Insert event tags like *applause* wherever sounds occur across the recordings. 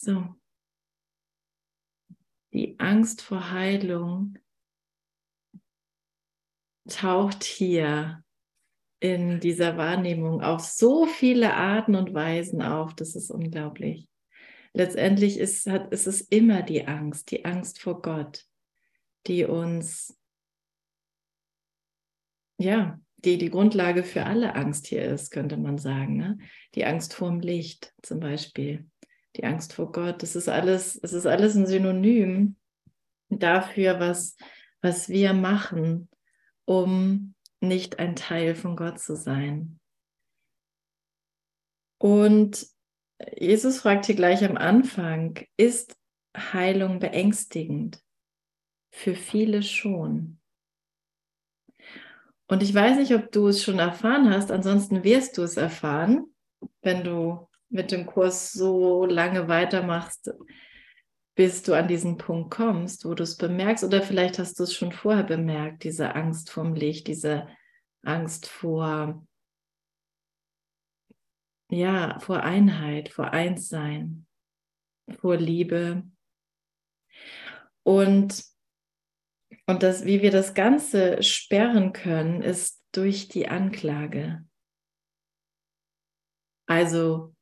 So. Die Angst vor Heilung taucht hier in dieser Wahrnehmung auf so viele Arten und Weisen auf. Das ist unglaublich. Letztendlich ist, hat, ist es immer die Angst, die Angst vor Gott, die uns, ja, die die Grundlage für alle Angst hier ist, könnte man sagen. Ne? Die Angst vor dem Licht zum Beispiel, die Angst vor Gott. Das ist alles, es ist alles ein Synonym dafür, was, was wir machen, um nicht ein Teil von Gott zu sein. Und Jesus fragt hier gleich am Anfang, ist Heilung beängstigend? Für viele schon. Und ich weiß nicht, ob du es schon erfahren hast, ansonsten wirst du es erfahren, wenn du mit dem Kurs so lange weitermachst, bis du an diesen Punkt kommst, wo du es bemerkst, oder vielleicht hast du es schon vorher bemerkt, diese Angst vorm Licht, diese Angst vor, ja, vor Einheit, vor Einssein, vor Liebe. Und, und das, wie wir das Ganze sperren können, ist durch die Anklage. Also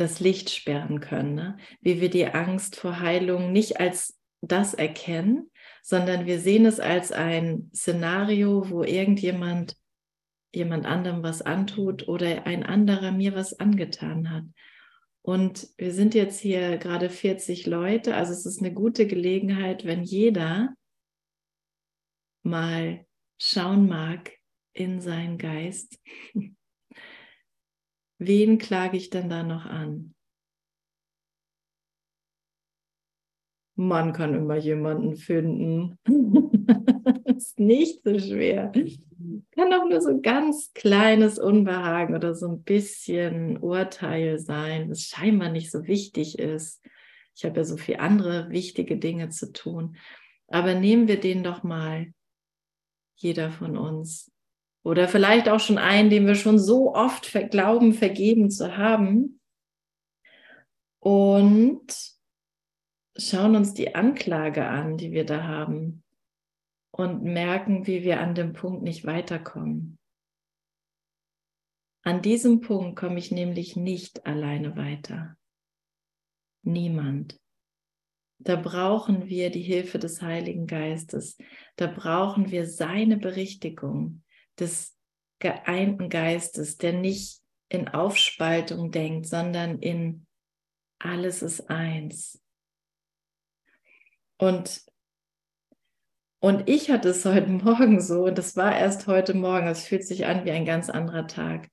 das Licht sperren können, ne? wie wir die Angst vor Heilung nicht als das erkennen, sondern wir sehen es als ein Szenario, wo irgendjemand jemand anderem was antut oder ein anderer mir was angetan hat. Und wir sind jetzt hier gerade 40 Leute, also es ist eine gute Gelegenheit, wenn jeder mal schauen mag in seinen Geist, Wen klage ich denn da noch an? Man kann immer jemanden finden. *laughs* ist nicht so schwer. Kann auch nur so ein ganz kleines Unbehagen oder so ein bisschen Urteil sein, das scheinbar nicht so wichtig ist. Ich habe ja so viele andere wichtige Dinge zu tun. Aber nehmen wir den doch mal, jeder von uns, oder vielleicht auch schon einen, den wir schon so oft glauben, vergeben zu haben. Und schauen uns die Anklage an, die wir da haben. Und merken, wie wir an dem Punkt nicht weiterkommen. An diesem Punkt komme ich nämlich nicht alleine weiter. Niemand. Da brauchen wir die Hilfe des Heiligen Geistes. Da brauchen wir seine Berichtigung des geeinten Geistes, der nicht in Aufspaltung denkt, sondern in alles ist eins. Und, und ich hatte es heute *laughs* Morgen so, und das war erst heute Morgen, es fühlt sich an wie ein ganz anderer Tag,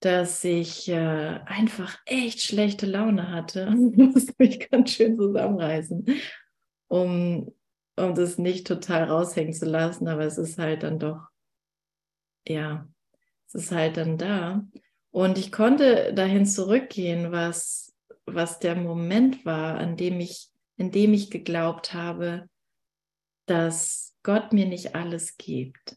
dass ich äh, einfach echt schlechte Laune hatte *laughs* und musste mich ganz schön zusammenreißen, um, um das nicht total raushängen zu lassen, aber es ist halt dann doch ja, es ist halt dann da. Und ich konnte dahin zurückgehen, was, was der Moment war, an dem ich, in dem ich geglaubt habe, dass Gott mir nicht alles gibt.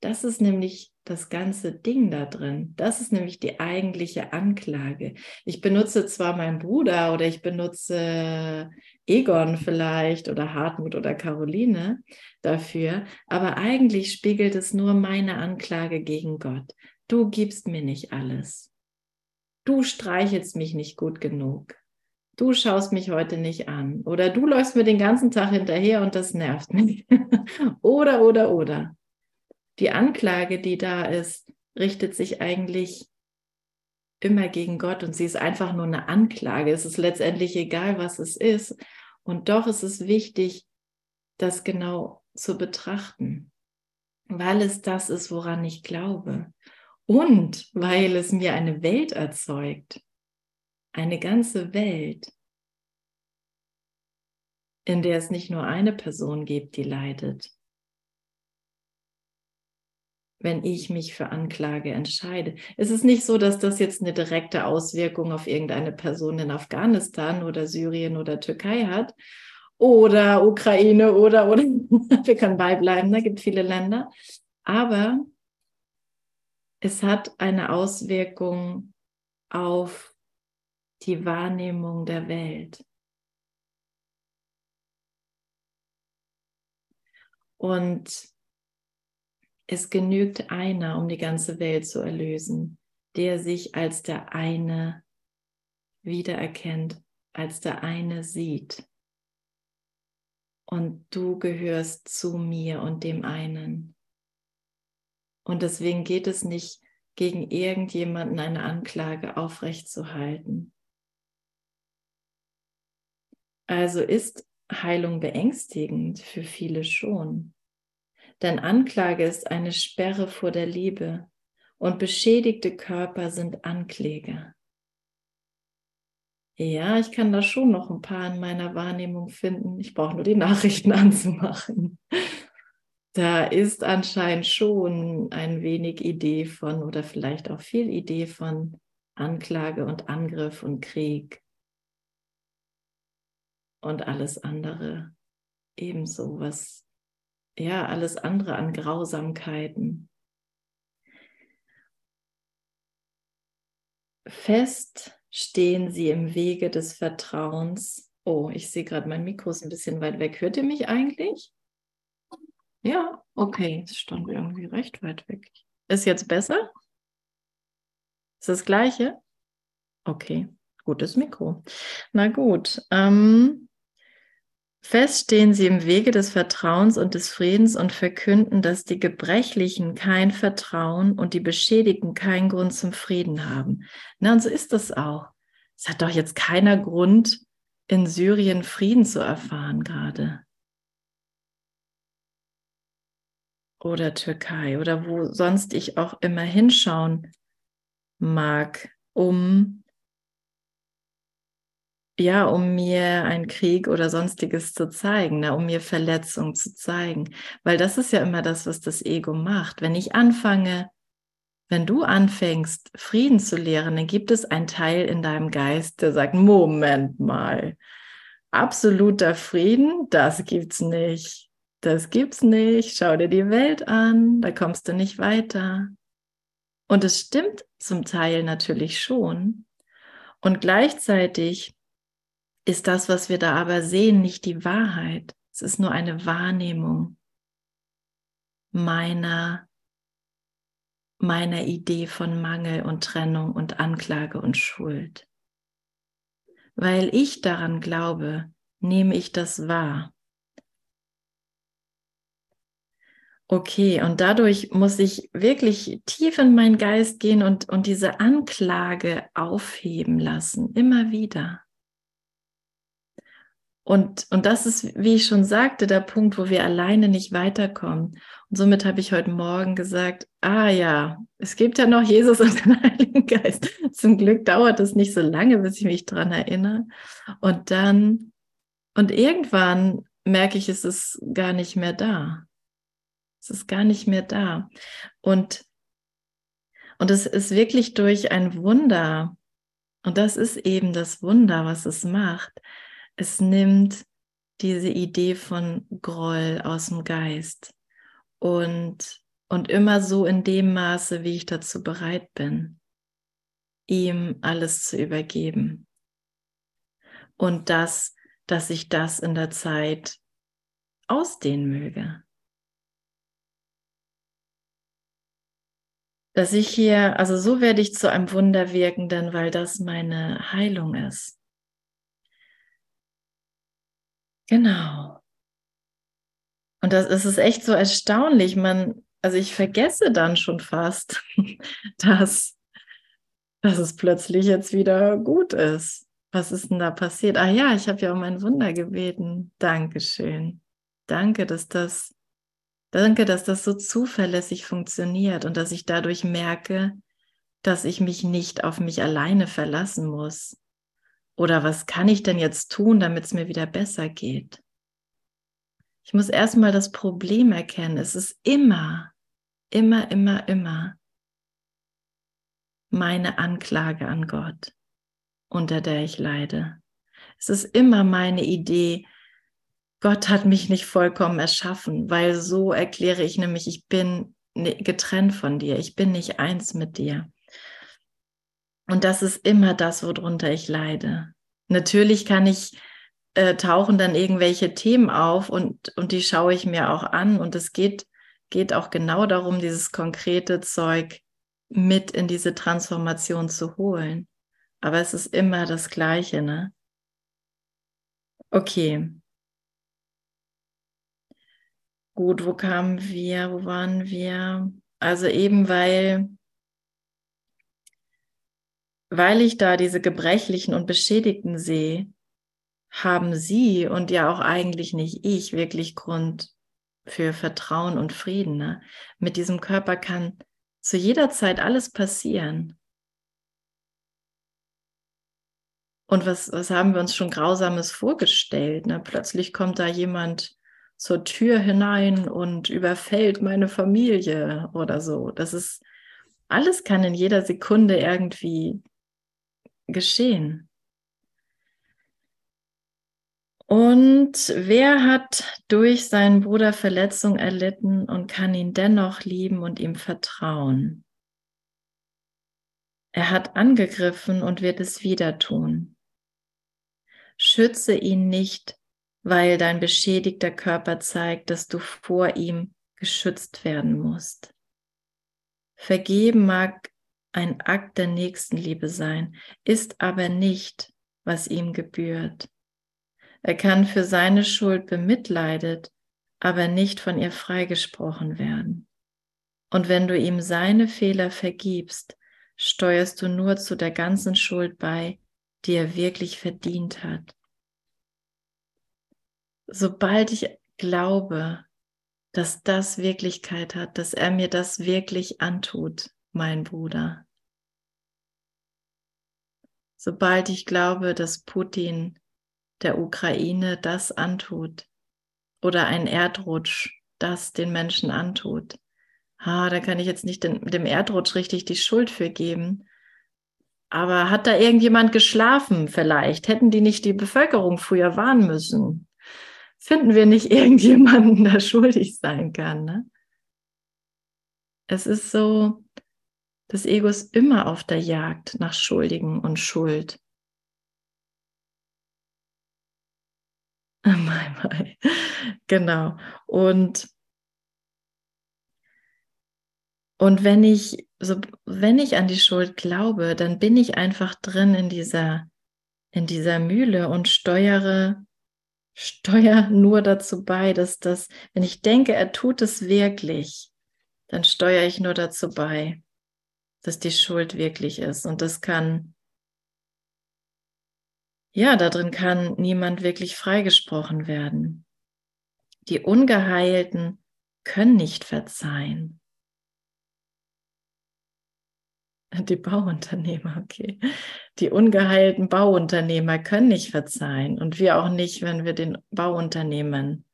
Das ist nämlich das ganze Ding da drin. Das ist nämlich die eigentliche Anklage. Ich benutze zwar meinen Bruder oder ich benutze Egon vielleicht oder Hartmut oder Caroline dafür, aber eigentlich spiegelt es nur meine Anklage gegen Gott. Du gibst mir nicht alles. Du streichelst mich nicht gut genug. Du schaust mich heute nicht an. Oder du läufst mir den ganzen Tag hinterher und das nervt mich. *laughs* oder, oder, oder die Anklage, die da ist, richtet sich eigentlich immer gegen Gott und sie ist einfach nur eine Anklage. Es ist letztendlich egal, was es ist. Und doch ist es wichtig, das genau zu betrachten, weil es das ist, woran ich glaube. Und weil es mir eine Welt erzeugt, eine ganze Welt, in der es nicht nur eine Person gibt, die leidet, wenn ich mich für Anklage entscheide. Es ist nicht so, dass das jetzt eine direkte Auswirkung auf irgendeine Person in Afghanistan oder Syrien oder Türkei hat oder Ukraine oder, oder *laughs* wir können beibleiben, da gibt viele Länder. Aber es hat eine Auswirkung auf die Wahrnehmung der Welt. Und es genügt einer, um die ganze Welt zu erlösen, der sich als der eine wiedererkennt, als der eine sieht. Und du gehörst zu mir und dem einen. Und deswegen geht es nicht gegen irgendjemanden eine Anklage aufrechtzuhalten. Also ist Heilung beängstigend für viele schon. Denn Anklage ist eine Sperre vor der Liebe und beschädigte Körper sind Ankläger. Ja, ich kann da schon noch ein paar in meiner Wahrnehmung finden. Ich brauche nur die *laughs* Nachrichten anzumachen. Da ist anscheinend schon ein wenig Idee von oder vielleicht auch viel Idee von Anklage und Angriff und Krieg und alles andere ebenso, was ja alles andere an Grausamkeiten. Fest stehen sie im Wege des Vertrauens. Oh, ich sehe gerade, mein Mikro ist ein bisschen weit weg. Hört ihr mich eigentlich? Ja, okay, es stand irgendwie recht weit weg. Ist jetzt besser? Ist das gleiche? Okay, gutes Mikro. Na gut. Ähm, Fest stehen sie im Wege des Vertrauens und des Friedens und verkünden, dass die Gebrechlichen kein Vertrauen und die Beschädigten keinen Grund zum Frieden haben. Na, und so ist das auch. Es hat doch jetzt keiner Grund, in Syrien Frieden zu erfahren gerade. Oder Türkei oder wo sonst ich auch immer hinschauen mag, um ja, um mir einen Krieg oder sonstiges zu zeigen, ne, um mir Verletzung zu zeigen. Weil das ist ja immer das, was das Ego macht. Wenn ich anfange, wenn du anfängst, Frieden zu lehren, dann gibt es einen Teil in deinem Geist, der sagt, Moment mal, absoluter Frieden, das gibt's nicht. Das gibt's nicht. Schau dir die Welt an, da kommst du nicht weiter. Und es stimmt zum Teil natürlich schon. Und gleichzeitig ist das, was wir da aber sehen, nicht die Wahrheit. Es ist nur eine Wahrnehmung meiner, meiner Idee von Mangel und Trennung und Anklage und Schuld. Weil ich daran glaube, nehme ich das wahr. Okay, und dadurch muss ich wirklich tief in meinen Geist gehen und, und diese Anklage aufheben lassen, immer wieder. Und, und das ist, wie ich schon sagte, der Punkt, wo wir alleine nicht weiterkommen. Und somit habe ich heute Morgen gesagt, ah ja, es gibt ja noch Jesus und den Heiligen Geist. Zum Glück dauert es nicht so lange, bis ich mich dran erinnere. Und dann, und irgendwann merke ich, es ist gar nicht mehr da. Es ist gar nicht mehr da. Und, und es ist wirklich durch ein Wunder. Und das ist eben das Wunder, was es macht es nimmt diese Idee von Groll aus dem Geist und, und immer so in dem Maße, wie ich dazu bereit bin, ihm alles zu übergeben. Und das, dass ich das in der Zeit ausdehnen möge. Dass ich hier, also so werde ich zu einem Wunder wirken, denn weil das meine Heilung ist. Genau. Und das, ist echt so erstaunlich. Man, also ich vergesse dann schon fast, *laughs* dass, dass es plötzlich jetzt wieder gut ist. Was ist denn da passiert? Ah ja, ich habe ja um ein Wunder gebeten. Dankeschön. Danke, dass das, danke, dass das so zuverlässig funktioniert und dass ich dadurch merke, dass ich mich nicht auf mich alleine verlassen muss, oder was kann ich denn jetzt tun, damit es mir wieder besser geht? Ich muss erstmal das Problem erkennen. Es ist immer, immer, immer, immer meine Anklage an Gott, unter der ich leide. Es ist immer meine Idee, Gott hat mich nicht vollkommen erschaffen, weil so erkläre ich nämlich, ich bin getrennt von dir, ich bin nicht eins mit dir. Und das ist immer das, worunter ich leide. Natürlich kann ich äh, tauchen dann irgendwelche Themen auf und, und die schaue ich mir auch an. Und es geht, geht auch genau darum, dieses konkrete Zeug mit in diese Transformation zu holen. Aber es ist immer das Gleiche, ne? Okay. Gut, wo kamen wir? Wo waren wir? Also eben weil, weil ich da diese Gebrechlichen und Beschädigten sehe, haben sie und ja auch eigentlich nicht ich wirklich Grund für Vertrauen und Frieden. Ne? Mit diesem Körper kann zu jeder Zeit alles passieren. Und was, was haben wir uns schon Grausames vorgestellt? Ne? Plötzlich kommt da jemand zur Tür hinein und überfällt meine Familie oder so. Das ist, alles kann in jeder Sekunde irgendwie geschehen. Und wer hat durch seinen Bruder Verletzung erlitten und kann ihn dennoch lieben und ihm vertrauen? Er hat angegriffen und wird es wieder tun. Schütze ihn nicht, weil dein beschädigter Körper zeigt, dass du vor ihm geschützt werden musst. Vergeben mag ein Akt der Nächstenliebe sein, ist aber nicht, was ihm gebührt. Er kann für seine Schuld bemitleidet, aber nicht von ihr freigesprochen werden. Und wenn du ihm seine Fehler vergibst, steuerst du nur zu der ganzen Schuld bei, die er wirklich verdient hat. Sobald ich glaube, dass das Wirklichkeit hat, dass er mir das wirklich antut, mein Bruder. Sobald ich glaube, dass Putin der Ukraine das antut oder ein Erdrutsch das den Menschen antut. Ha, da kann ich jetzt nicht den, dem Erdrutsch richtig die Schuld für geben. Aber hat da irgendjemand geschlafen vielleicht? Hätten die nicht die Bevölkerung früher warnen müssen? Finden wir nicht *laughs* irgendjemanden, der schuldig sein kann? Ne? Es ist so, das Ego ist immer auf der Jagd nach Schuldigen und Schuld. *laughs* Mai, mai. Genau. Und, und wenn ich, so, wenn ich an die Schuld glaube, dann bin ich einfach drin in dieser, in dieser Mühle und steuere, steuere nur dazu bei, dass das, wenn ich denke, er tut es wirklich, dann steuere ich nur dazu bei, dass die Schuld wirklich ist. Und das kann ja, darin kann niemand wirklich freigesprochen werden. Die Ungeheilten können nicht verzeihen. Die Bauunternehmer, okay. Die ungeheilten Bauunternehmer können nicht verzeihen und wir auch nicht, wenn wir den Bauunternehmen,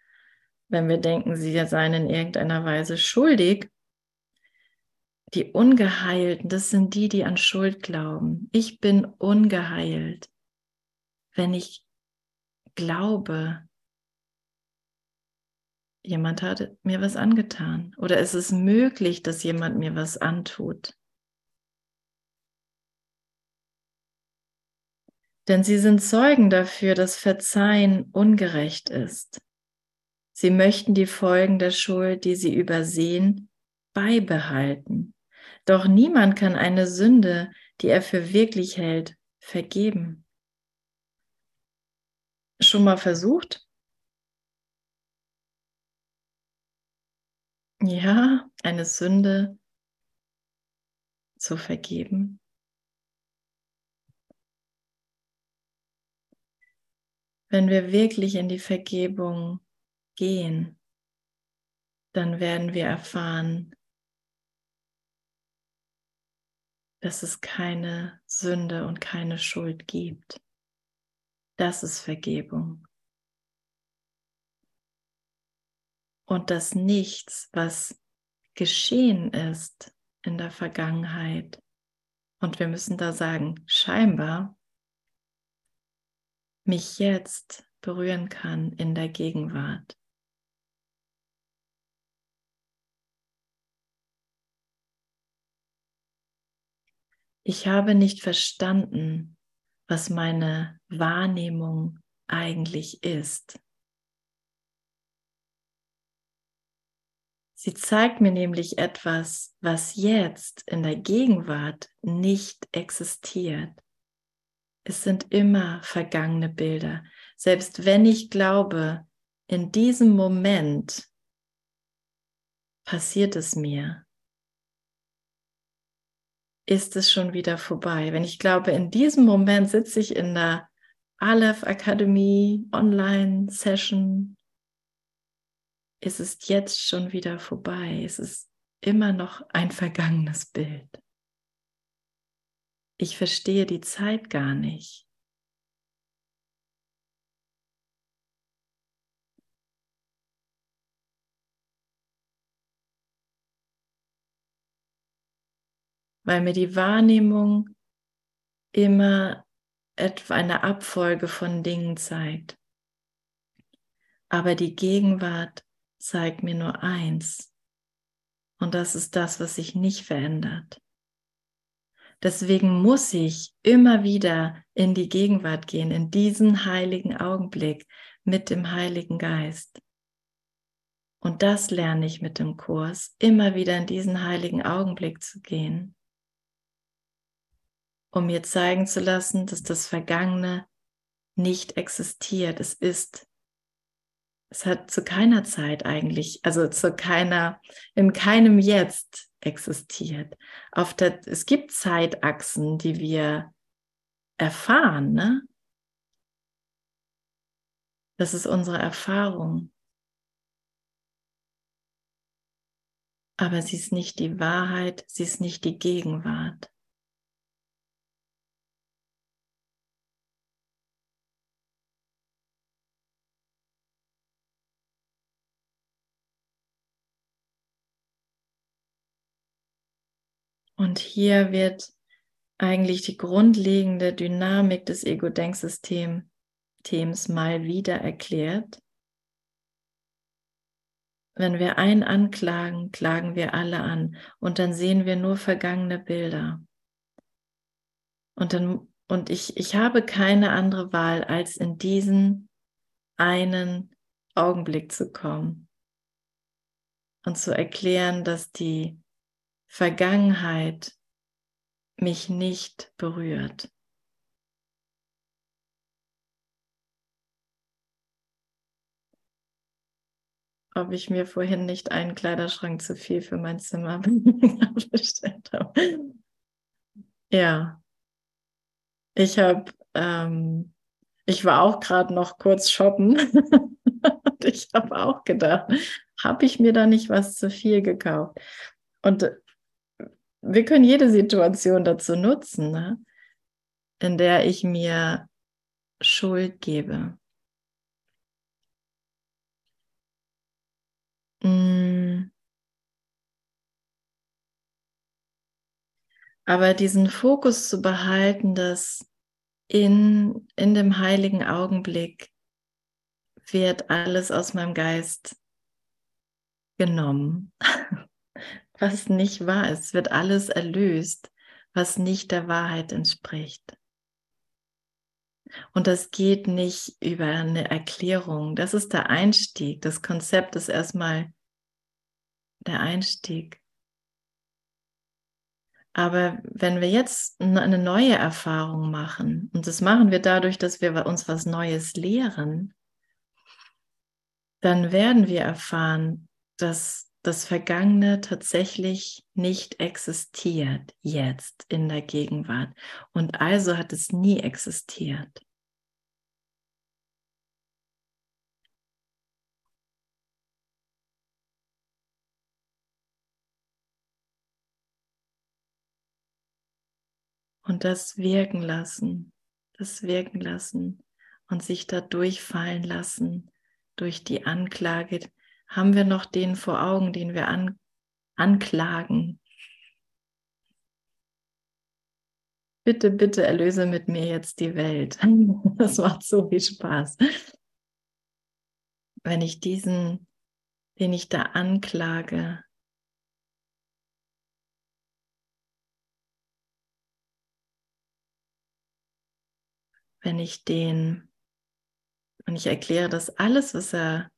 wenn wir denken, sie seien in irgendeiner Weise schuldig. Die Ungeheilten, das sind die, die an Schuld glauben. Ich bin ungeheilt wenn ich glaube, jemand hat mir was angetan oder es ist möglich, dass jemand mir was antut. Denn sie sind Zeugen dafür, dass Verzeihen ungerecht ist. Sie möchten die Folgen der Schuld, die sie übersehen, beibehalten. Doch niemand kann eine Sünde, die er für wirklich hält, vergeben schon mal versucht? Ja, eine Sünde zu vergeben. Wenn wir wirklich in die Vergebung gehen, dann werden wir erfahren, dass es keine Sünde und keine Schuld gibt. Das ist Vergebung. Und dass nichts, was geschehen ist in der Vergangenheit, und wir müssen da sagen, scheinbar, mich jetzt berühren kann in der Gegenwart. Ich habe nicht verstanden, was meine Wahrnehmung eigentlich ist. Sie zeigt mir nämlich etwas, was jetzt in der Gegenwart nicht existiert. Es sind immer vergangene Bilder. Selbst wenn ich glaube, in diesem Moment passiert es mir, ist es schon wieder vorbei. Wenn ich glaube, in diesem Moment sitze ich in der Aleph Akademie Online Session ist es jetzt schon wieder vorbei. Es ist immer noch ein vergangenes Bild. Ich verstehe die Zeit gar nicht. Weil mir die Wahrnehmung immer etwa eine Abfolge von Dingen zeigt. Aber die Gegenwart zeigt mir nur eins. Und das ist das, was sich nicht verändert. Deswegen muss ich immer wieder in die Gegenwart gehen, in diesen heiligen Augenblick mit dem Heiligen Geist. Und das lerne ich mit dem Kurs, immer wieder in diesen heiligen Augenblick zu gehen, um mir zeigen zu lassen, dass das Vergangene nicht existiert. Es ist es hat zu keiner Zeit eigentlich, also zu keiner, in keinem Jetzt existiert. Auf der, es gibt Zeitachsen, die wir erfahren, ne? Das ist unsere Erfahrung. Aber sie ist nicht die Wahrheit, sie ist nicht die Gegenwart. Und hier wird eigentlich die grundlegende Dynamik des Ego-Denksystems mal wieder erklärt. Wenn wir einen anklagen, klagen wir alle an und dann sehen wir nur vergangene Bilder. Und, dann, und ich, ich habe keine andere Wahl, als in diesen einen Augenblick zu kommen und zu erklären, dass die Vergangenheit mich nicht berührt. Ob ich mir vorhin nicht einen Kleiderschrank zu viel für mein Zimmer *laughs* bestellt habe. Ja, ich habe, ähm, ich war auch gerade noch kurz shoppen *laughs* und ich habe auch gedacht, habe ich mir da nicht was zu viel gekauft? Und wir können jede Situation dazu nutzen, ne? in der ich mir Schuld gebe. Mm. Aber diesen Fokus zu behalten, dass in, in dem heiligen Augenblick wird alles aus meinem Geist genommen. *laughs* was nicht wahr ist. Es wird alles erlöst, was nicht der Wahrheit entspricht. Und das geht nicht über eine Erklärung. Das ist der Einstieg. Das Konzept ist erstmal der Einstieg. Aber wenn wir jetzt eine neue Erfahrung machen, und das machen wir dadurch, dass wir uns was Neues lehren, dann werden wir erfahren, dass das Vergangene tatsächlich nicht existiert jetzt in der Gegenwart. Und also hat es nie existiert. Und das wirken lassen, das wirken lassen und sich da durchfallen lassen durch die Anklage, haben wir noch den vor Augen, den wir an, anklagen? Bitte, bitte erlöse mit mir jetzt die Welt. *laughs* Das macht so viel Spaß. Wenn ich diesen, den ich da anklage, wenn ich den, und ich erkläre, dass alles, was er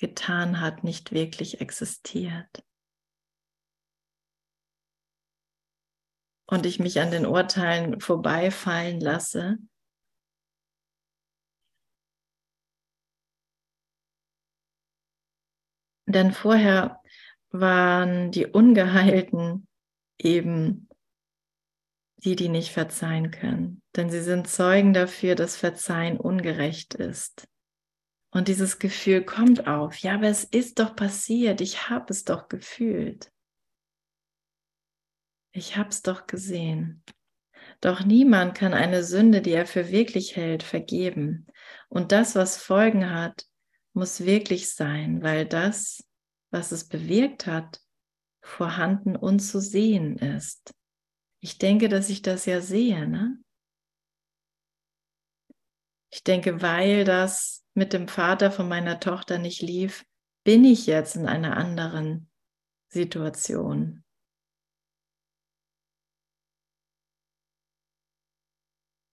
getan hat, nicht wirklich existiert. Und ich mich an den Urteilen vorbeifallen lasse, Denn vorher waren die Ungeheilten eben die, die nicht verzeihen können. Denn sie sind Zeugen dafür, dass Verzeihen ungerecht ist. Und dieses Gefühl kommt auf. Ja, aber es ist doch passiert. Ich habe es doch gefühlt. Ich habe es doch gesehen. Doch niemand kann eine Sünde, die er für wirklich hält, vergeben. Und das, was Folgen hat, muss wirklich sein, weil das, was es bewirkt hat, vorhanden und zu sehen ist. Ich denke, dass ich das ja sehe. Ne? Ich denke, weil das mit dem Vater von meiner Tochter nicht lief, bin ich jetzt in einer anderen Situation.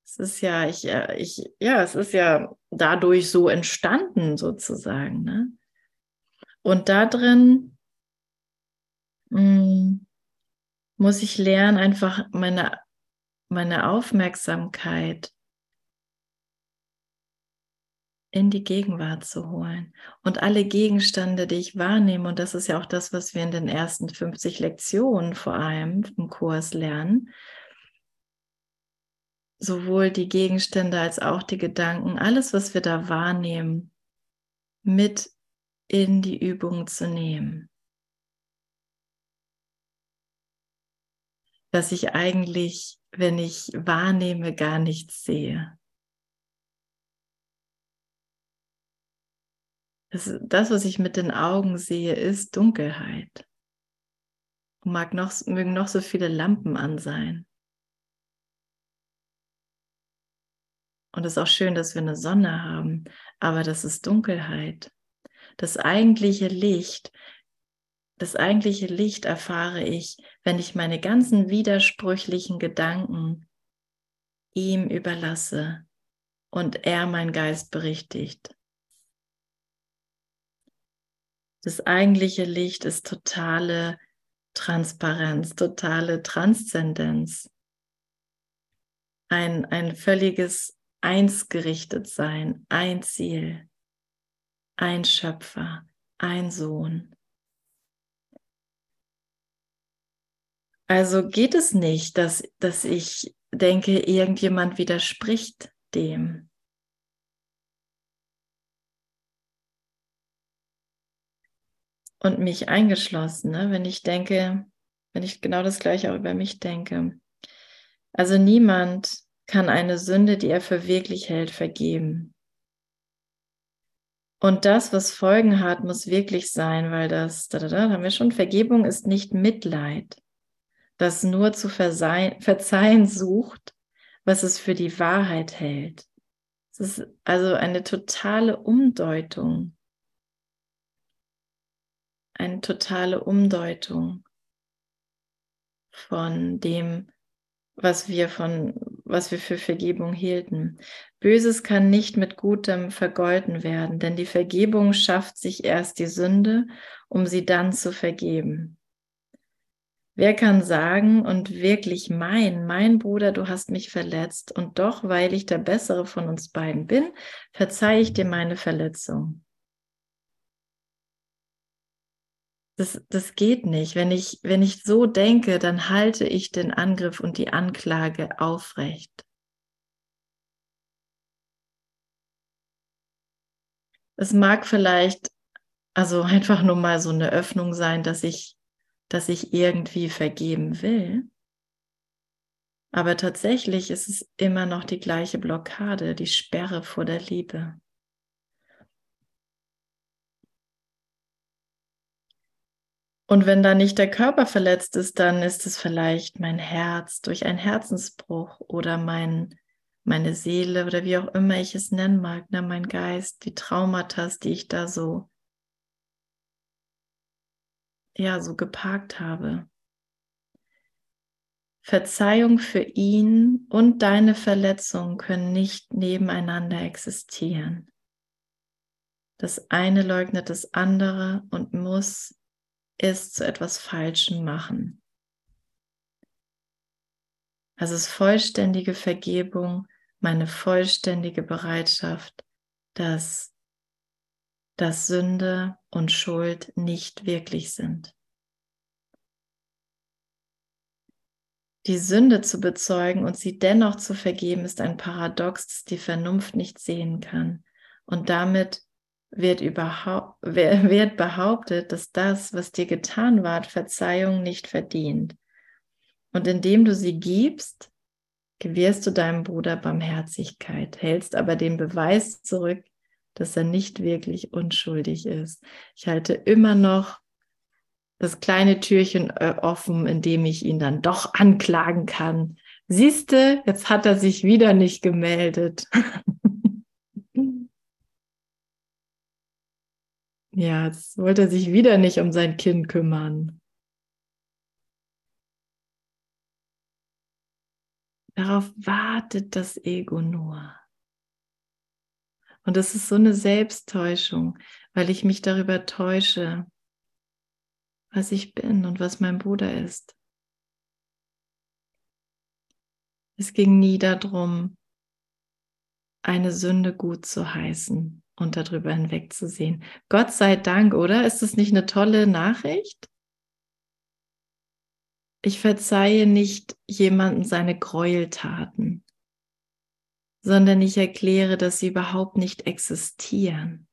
Es ist ja, ich, ich, ja, es ist ja dadurch so entstanden sozusagen. Ne? Und da drin mh, mm, muss ich lernen, einfach meine, meine Aufmerksamkeit in die Gegenwart zu holen. Und alle Gegenstände, die ich wahrnehme, und das ist ja auch das, was wir in den ersten 50 Lektionen vor allem im Kurs lernen, sowohl die Gegenstände als auch die Gedanken, alles, was wir da wahrnehmen, mit in die Übung zu nehmen. Dass ich eigentlich, wenn ich wahrnehme, gar nichts sehe. Das, das, was ich mit den Augen sehe, ist Dunkelheit. Mag noch, mögen noch so viele Lampen an sein. Und es ist auch schön, dass wir eine Sonne haben, aber das ist Dunkelheit. Das eigentliche Licht, das eigentliche Licht erfahre ich, wenn ich meine ganzen widersprüchlichen Gedanken ihm überlasse und er mein Geist berichtigt. Das eigentliche Licht ist totale Transparenz, totale Transzendenz. Ein, ein völliges Einsgerichtetsein, ein Ziel ein Schöpfer, ein Sohn. Also geht es nicht, dass, dass ich denke, irgendjemand widerspricht dem. Und mich eingeschlossen, ne? wenn ich denke, wenn ich genau das gleiche auch über mich denke. Also niemand kann eine Sünde, die er für wirklich hält, vergeben. Und das, was Folgen hat, muss wirklich sein, weil das, da, da, da haben wir schon, Vergebung ist nicht Mitleid, das nur zu verzeihen sucht, was es für die Wahrheit hält. Es ist also eine totale Umdeutung. Eine totale Umdeutung von dem, was wir von, was wir für Vergebung hielten. Böses kann nicht mit Gutem vergolten werden, denn die Vergebung schafft sich erst die Sünde, um sie dann zu vergeben. Wer kann sagen und wirklich meinen, mein Bruder, du hast mich verletzt und doch, weil ich der Bessere von uns beiden bin, verzeihe ich dir meine Verletzung. Das, das geht nicht. Wenn ich, wenn ich so denke, dann halte ich den Angriff und die Anklage aufrecht. Es mag vielleicht also einfach nur mal so eine Öffnung sein, dass ich, dass ich irgendwie vergeben will. Aber tatsächlich ist es immer noch die gleiche Blockade, die Sperre vor der Liebe. Und wenn da nicht der Körper verletzt ist, dann ist es vielleicht mein Herz durch einen Herzensbruch oder mein, meine Seele oder wie auch immer ich es nennen mag, ne, mein Geist, die Traumata, die ich da so, ja, so geparkt habe. Verzeihung für ihn und deine Verletzung können nicht nebeneinander existieren. Das eine leugnet das andere und muss es zu etwas Falschem machen. Also ist vollständige Vergebung meine vollständige Bereitschaft, dass, dass Sünde und Schuld nicht wirklich sind. Die Sünde zu bezeugen und sie dennoch zu vergeben, ist ein Paradox, das die Vernunft nicht sehen kann. Und damit wird, überhaupt, *laughs* wird behauptet, dass das, was dir getan ward, Verzeihung nicht verdient. Und indem du sie gibst, gewährst du deinem Bruder Barmherzigkeit, hältst aber den Beweis zurück, dass er nicht wirklich unschuldig ist. Ich halte immer noch das kleine Türchen äh, offen, in dem ich ihn dann doch anklagen kann. Siehste, jetzt hat er sich wieder nicht gemeldet. *laughs* Ja, jetzt wollte er sich wieder nicht um sein Kind kümmern. Darauf wartet das Ego nur. Und das ist so eine Selbsttäuschung, weil ich mich darüber täusche, was ich bin und was mein Bruder ist. Es ging nie darum, eine Sünde gut zu heißen und darüber hinwegzusehen. Gott sei Dank, oder? Ist das nicht eine tolle Nachricht? Ich verzeihe nicht jemanden seine Gräueltaten, sondern ich erkläre, dass sie überhaupt nicht existieren.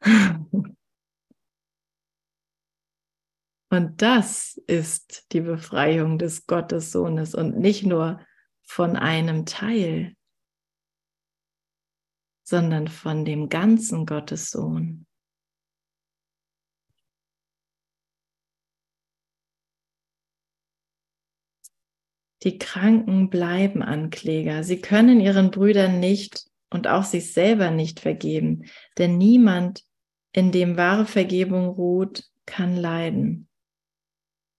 *laughs* Und das ist die Befreiung des Gottessohnes und nicht nur von einem Teil, sondern von dem ganzen Gottessohn. Die Kranken bleiben Ankläger. Sie können ihren Brüdern nicht und auch sich selber nicht vergeben, denn niemand, in dem wahre Vergebung ruht, kann leiden.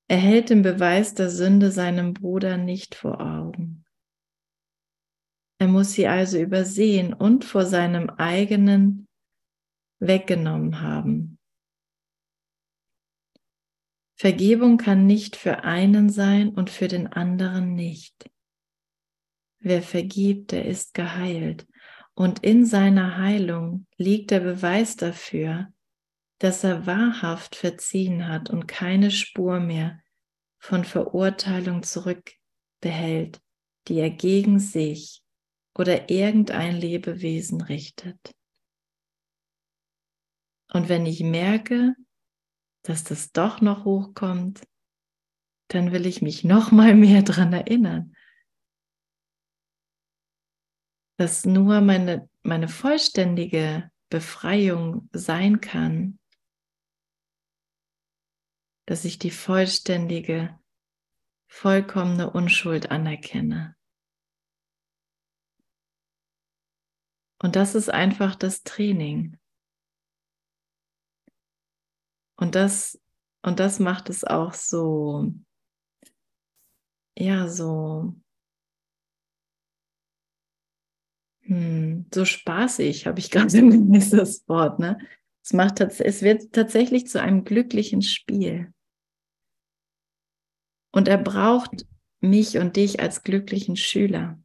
Er hält den Beweis der Sünde seinem Bruder nicht vor Augen. Er muss sie also übersehen und vor seinem eigenen weggenommen haben. Vergebung kann nicht für einen sein und für den anderen nicht. Wer vergibt, der ist geheilt. Und in seiner Heilung liegt der Beweis dafür, dass er wahrhaft verziehen hat und keine Spur mehr von Verurteilung zurückbehält, die er gegen sich oder irgendein Lebewesen richtet. Und wenn ich merke, dass das doch noch hochkommt, dann will ich mich noch mal mehr daran erinnern, dass nur meine, meine vollständige Befreiung sein kann, dass ich die vollständige, vollkommene Unschuld anerkenne. Und das ist einfach das Training. Und das, und das macht es auch so, ja, so, hm, so spaßig, habe ich *laughs* gerade gemisst das Wort, ne? Es, macht, es wird tatsächlich zu einem glücklichen Spiel. Und er braucht mich und dich als glücklichen Schüler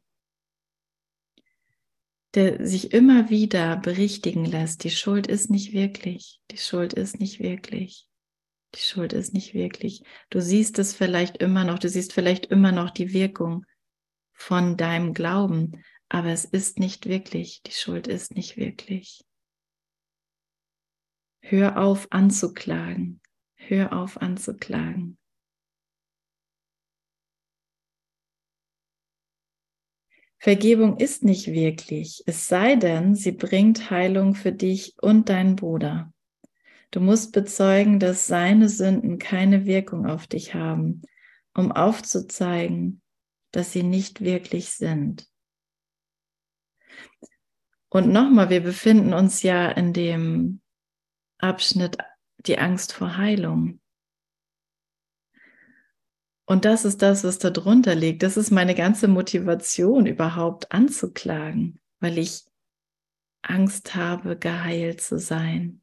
der sich immer wieder berichtigen lässt, die Schuld ist nicht wirklich, die Schuld ist nicht wirklich, die Schuld ist nicht wirklich. Du siehst es vielleicht immer noch, du siehst vielleicht immer noch die Wirkung von deinem Glauben, aber es ist nicht wirklich, die Schuld ist nicht wirklich. Hör auf anzuklagen, hör auf anzuklagen. Vergebung ist nicht wirklich, es sei denn, sie bringt Heilung für dich und deinen Bruder. Du musst bezeugen, dass seine Sünden keine Wirkung auf dich haben, um aufzuzeigen, dass sie nicht wirklich sind. Und nochmal, wir befinden uns ja in dem Abschnitt die Angst vor Heilung. Und das ist das, was da drunter liegt. Das ist meine ganze Motivation, überhaupt anzuklagen, weil ich Angst habe, geheilt zu sein,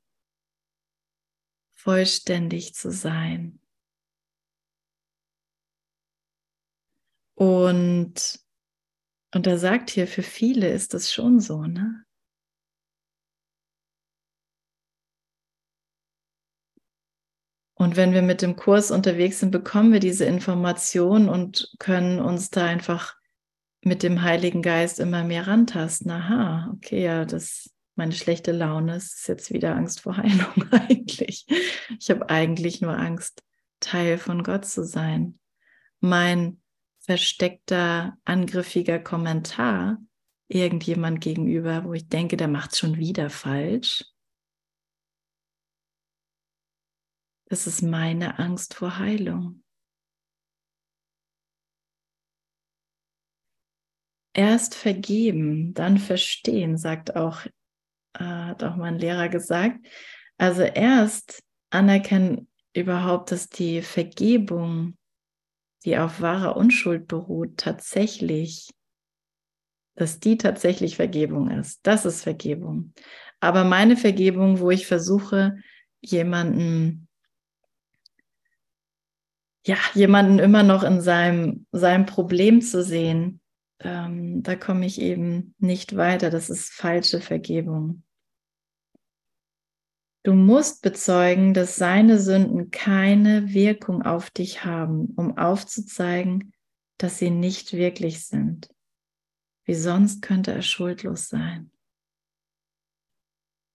vollständig zu sein. Und, und er sagt hier, für viele ist das schon so, ne? Und wenn wir mit dem Kurs unterwegs sind, bekommen wir diese Information und können uns da einfach mit dem Heiligen Geist immer mehr rantasten. Aha, okay, ja, das meine schlechte Laune ist jetzt wieder Angst vor Heilung *laughs* eigentlich. Ich habe eigentlich nur Angst, Teil von Gott zu sein. Mein versteckter, angriffiger Kommentar irgendjemand gegenüber, wo ich denke, der macht es schon wieder falsch, Das ist meine Angst vor Heilung. Erst vergeben, dann verstehen, sagt auch, äh, hat auch mein Lehrer gesagt. Also erst anerkennen überhaupt, dass die Vergebung, die auf wahrer Unschuld beruht, tatsächlich, dass die tatsächlich Vergebung ist. Das ist Vergebung. Aber meine Vergebung, wo ich versuche, jemanden ja, jemanden immer noch in seinem, seinem Problem zu sehen, ähm, da komme ich eben nicht weiter. Das ist falsche Vergebung. Du musst bezeugen, dass seine Sünden keine Wirkung auf dich haben, um aufzuzeigen, dass sie nicht wirklich sind. Wie sonst könnte er schuldlos sein.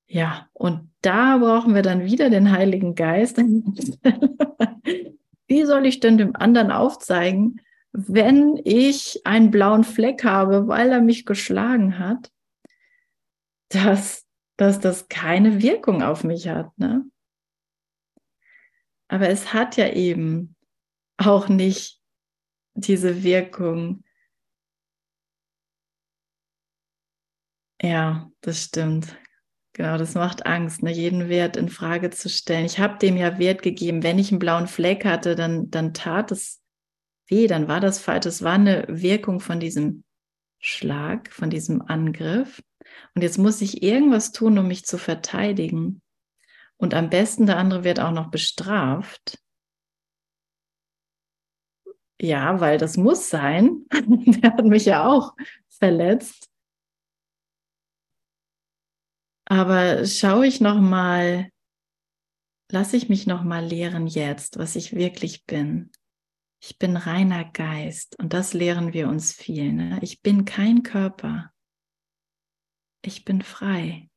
Ja, und da brauchen wir dann wieder den Heiligen Geist, *laughs* Wie soll ich denn dem anderen aufzeigen, wenn ich einen blauen Fleck habe, weil er mich geschlagen hat, dass, dass das keine Wirkung auf mich hat. Ne? Aber es hat ja eben auch nicht diese Wirkung. Ja, das stimmt. Genau, das macht Angst, ne? jeden Wert in Frage zu stellen. Ich habe dem ja Wert gegeben. Wenn ich einen blauen Fleck hatte, dann, dann tat es weh, dann war das falsch. Es war eine Wirkung von diesem Schlag, von diesem Angriff. Und jetzt muss ich irgendwas tun, um mich zu verteidigen. Und am besten der andere wird auch noch bestraft. Ja, weil das muss sein. *laughs* der hat mich ja auch verletzt. Aber schaue ich noch mal, lasse ich mich noch mal lehren jetzt, was ich wirklich bin. Ich bin reiner Geist und das lehren wir uns viel. Ne? Ich bin kein Körper. Ich bin frei.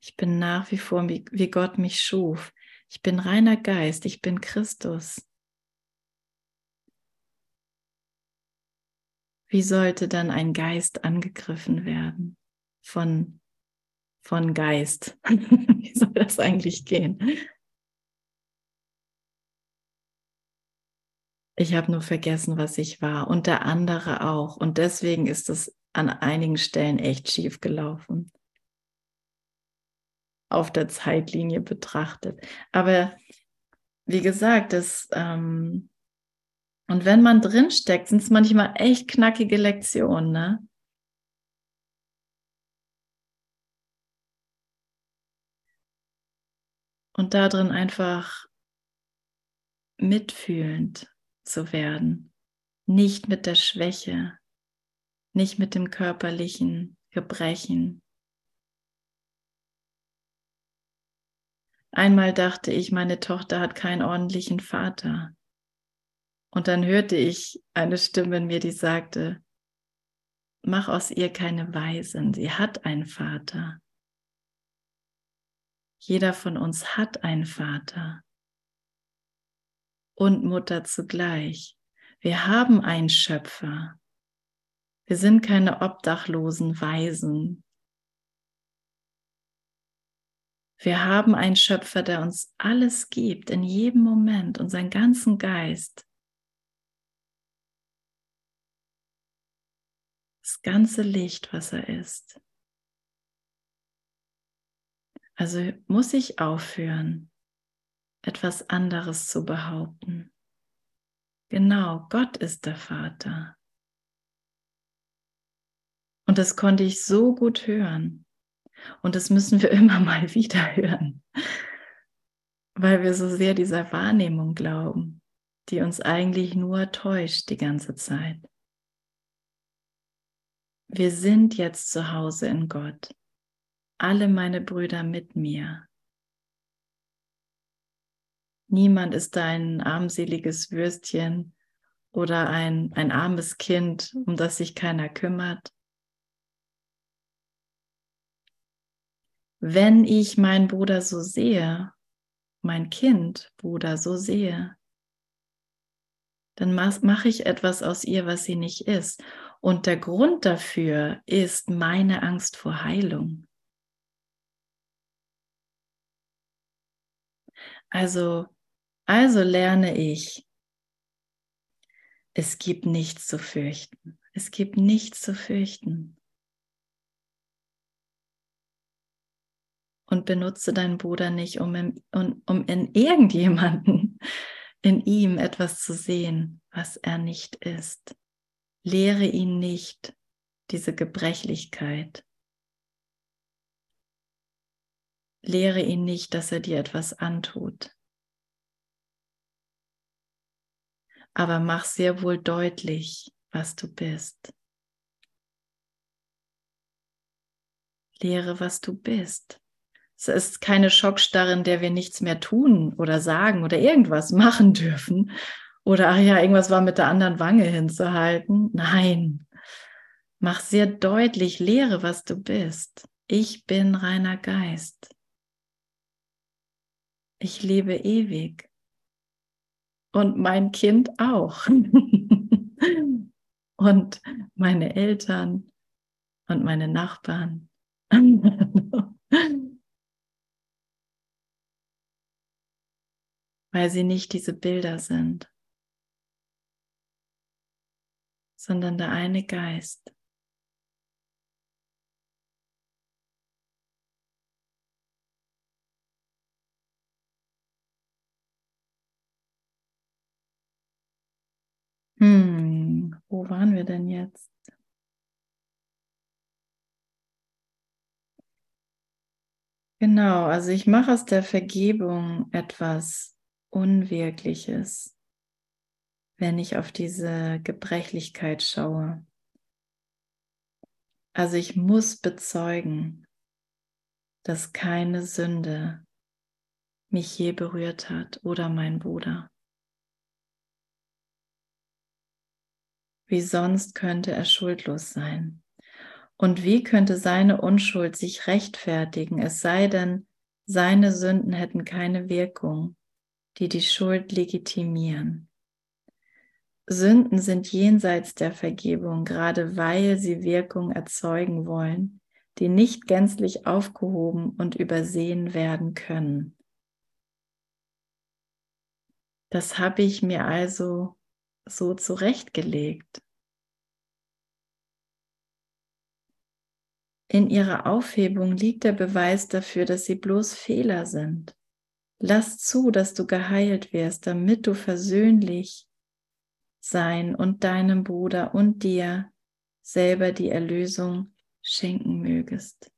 Ich bin nach wie vor, wie, wie Gott mich schuf. Ich bin reiner Geist. Ich bin Christus. Wie sollte dann ein Geist angegriffen werden von von Geist. *laughs* Wie soll das eigentlich gehen? Ich habe nur vergessen, was ich war und der andere auch. Und deswegen ist es an einigen Stellen echt schief gelaufen. Auf der Zeitlinie betrachtet. Aber wie gesagt, das, ähm, und wenn man drinsteckt, sind es manchmal echt knackige Lektionen, ne? Und darin einfach mitfühlend zu werden, nicht mit der Schwäche, nicht mit dem körperlichen Gebrechen. Einmal dachte ich, meine Tochter hat keinen ordentlichen Vater. Und dann hörte ich eine Stimme in mir, die sagte, mach aus ihr keine Weisen, sie hat einen Vater. Jeder von uns hat einen Vater und Mutter zugleich. Wir haben einen Schöpfer. Wir sind keine obdachlosen Weisen. Wir haben einen Schöpfer, der uns alles gibt, in jedem Moment, unseren ganzen Geist. Das ganze Licht, was er ist. Also muss ich aufhören, etwas anderes zu behaupten. Genau, Gott ist der Vater. Und das konnte ich so gut hören. Und das müssen wir *laughs* immer mal wieder hören, weil wir so sehr dieser Wahrnehmung glauben, die uns eigentlich nur täuscht die ganze Zeit. Wir sind jetzt zu Hause in Gott. Alle meine Brüder mit mir. Niemand ist ein armseliges Würstchen oder ein, ein armes Kind, um das sich keiner kümmert. Wenn ich meinen Bruder so sehe, mein Kind, Bruder, so sehe, dann mache ich etwas aus ihr, was sie nicht ist. Und der Grund dafür ist meine Angst vor Heilung. Also, also lerne ich, es gibt nichts zu fürchten. Es gibt nichts zu fürchten. Und benutze deinen Bruder nicht, um in, um, in irgendjemanden, *laughs* in ihm etwas zu sehen, was er nicht ist. Lehre ihn nicht diese Gebrechlichkeit. Lehre ihn nicht, dass er dir etwas antut. Aber mach sehr wohl deutlich, was du bist. Lehre, was du bist. Es ist keine Schockstarre, in der wir nichts mehr tun oder sagen oder irgendwas *laughs* machen dürfen. Oder, ach ja, irgendwas war mit der anderen Wange hinzuhalten. Nein. Mach sehr deutlich, lehre, was du bist. Ich bin reiner Geist. Ich lebe ewig. Und mein Kind auch. *laughs* und meine Eltern und meine Nachbarn. *laughs* weil sie nicht diese Bilder sind, sondern der eine Geist. Hm, wo waren wir denn jetzt? Genau, also ich mache aus der Vergebung etwas Unwirkliches, wenn ich auf diese Gebrechlichkeit schaue. Also ich muss bezeugen, dass keine Sünde mich je berührt hat oder mein Bruder. Wie sonst könnte er schuldlos sein? Und wie könnte seine Unschuld sich rechtfertigen, es sei denn, seine Sünden hätten keine Wirkung die die Schuld legitimieren. Sünden sind jenseits der Vergebung, gerade weil sie Wirkung erzeugen wollen, die nicht gänzlich aufgehoben und übersehen werden können. Das habe ich mir also so zurechtgelegt. In ihrer Aufhebung liegt der Beweis dafür, dass sie bloß Fehler sind. Lass zu, dass du geheilt wirst, damit du versöhnlich sein und deinem Bruder und dir selber die Erlösung schenken mögest.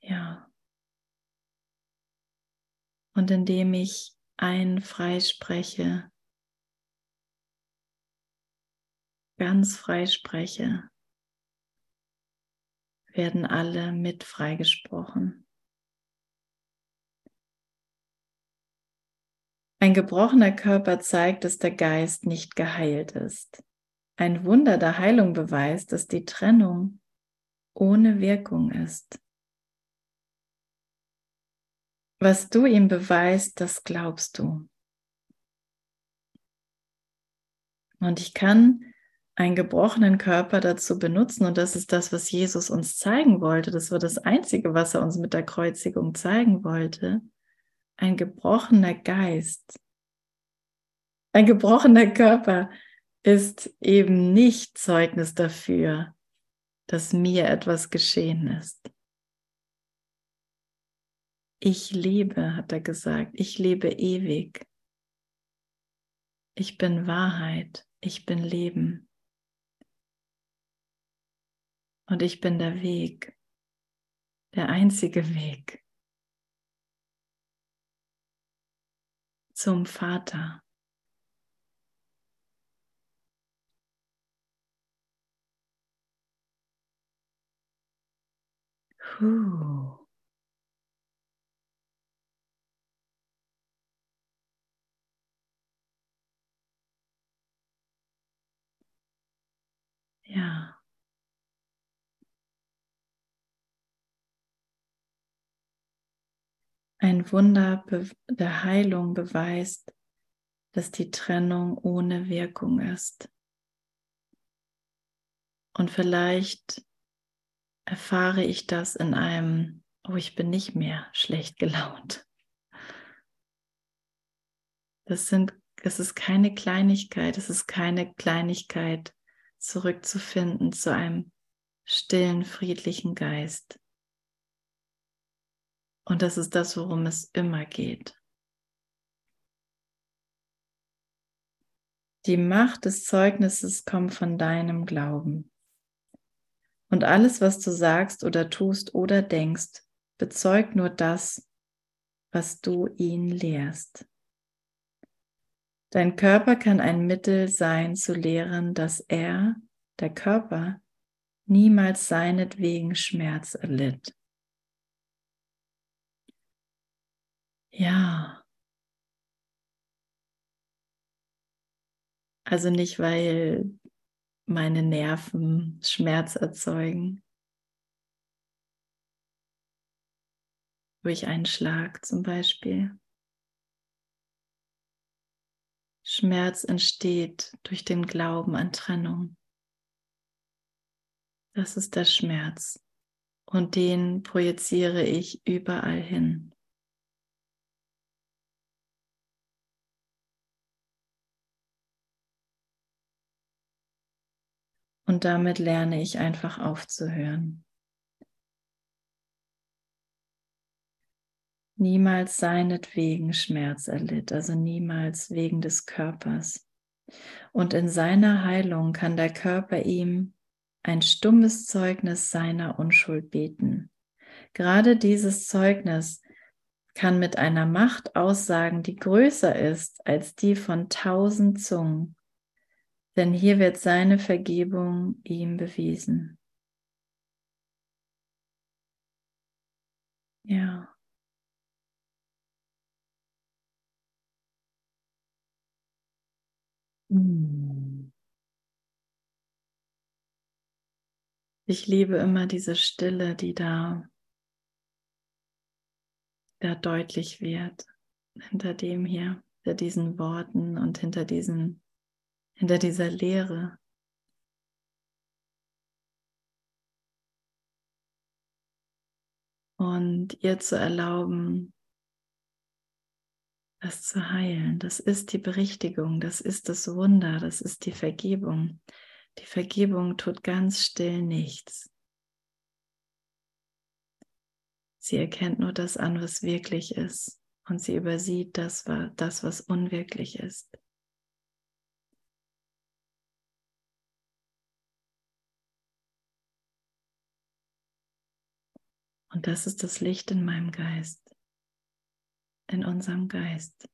Ja. Und indem ich ein freispreche, ganz freispreche, werden alle mit freigesprochen. Ein gebrochener Körper zeigt, dass der Geist nicht geheilt ist. Ein Wunder der Heilung beweist, dass die Trennung ohne Wirkung ist. Was du ihm beweist, das glaubst du. Und ich kann einen gebrochenen Körper dazu benutzen. Und das ist das, was Jesus uns zeigen wollte. Das war das Einzige, was er uns mit der Kreuzigung zeigen wollte. Ein gebrochener Geist. Ein gebrochener Körper ist eben nicht Zeugnis dafür, dass mir etwas geschehen ist. Ich lebe, hat er gesagt. Ich lebe ewig. Ich bin Wahrheit. Ich bin Leben. Und ich bin der Weg. Der einzige Weg zum Vater. Puh. Ja. Ein Wunder der Heilung beweist, dass die Trennung ohne Wirkung ist. Und vielleicht erfahre ich das in einem, oh, ich bin nicht mehr schlecht gelaunt. Das sind, es ist keine Kleinigkeit, es ist keine Kleinigkeit, zurückzufinden zu einem stillen, friedlichen Geist. Und das ist das, worum es immer geht. Die Macht des Zeugnisses kommt von deinem Glauben. Und alles, was du sagst oder tust oder denkst, bezeugt nur das, was du ihn lehrst. Dein Körper kann ein Mittel sein zu lehren, dass er, der Körper, niemals seinetwegen Schmerz erlitt. Ja. Also nicht, weil meine Nerven Schmerz erzeugen. Durch einen Schlag zum Beispiel. Schmerz entsteht durch den Glauben an Trennung. Das ist der Schmerz. Und den projiziere ich überall hin. Und damit lerne ich einfach aufzuhören. Niemals seinetwegen Schmerz erlitt, also niemals wegen des Körpers. Und in seiner Heilung kann der Körper ihm ein stummes Zeugnis seiner Unschuld bieten. Gerade dieses Zeugnis kann mit einer Macht aussagen, die größer ist als die von tausend Zungen denn hier wird seine Vergebung ihm bewiesen. Ja. Ich liebe immer diese Stille, die da, da deutlich wird, hinter dem hier, hinter diesen Worten und hinter diesen hinter dieser Leere. Und ihr zu erlauben, das zu heilen. Das ist die Berichtigung, das ist das Wunder, das ist die Vergebung. Die Vergebung tut ganz still nichts. Sie erkennt nur das an, was wirklich ist. Und sie übersieht das, was unwirklich ist. Und das ist das Licht in meinem Geist, in unserem Geist.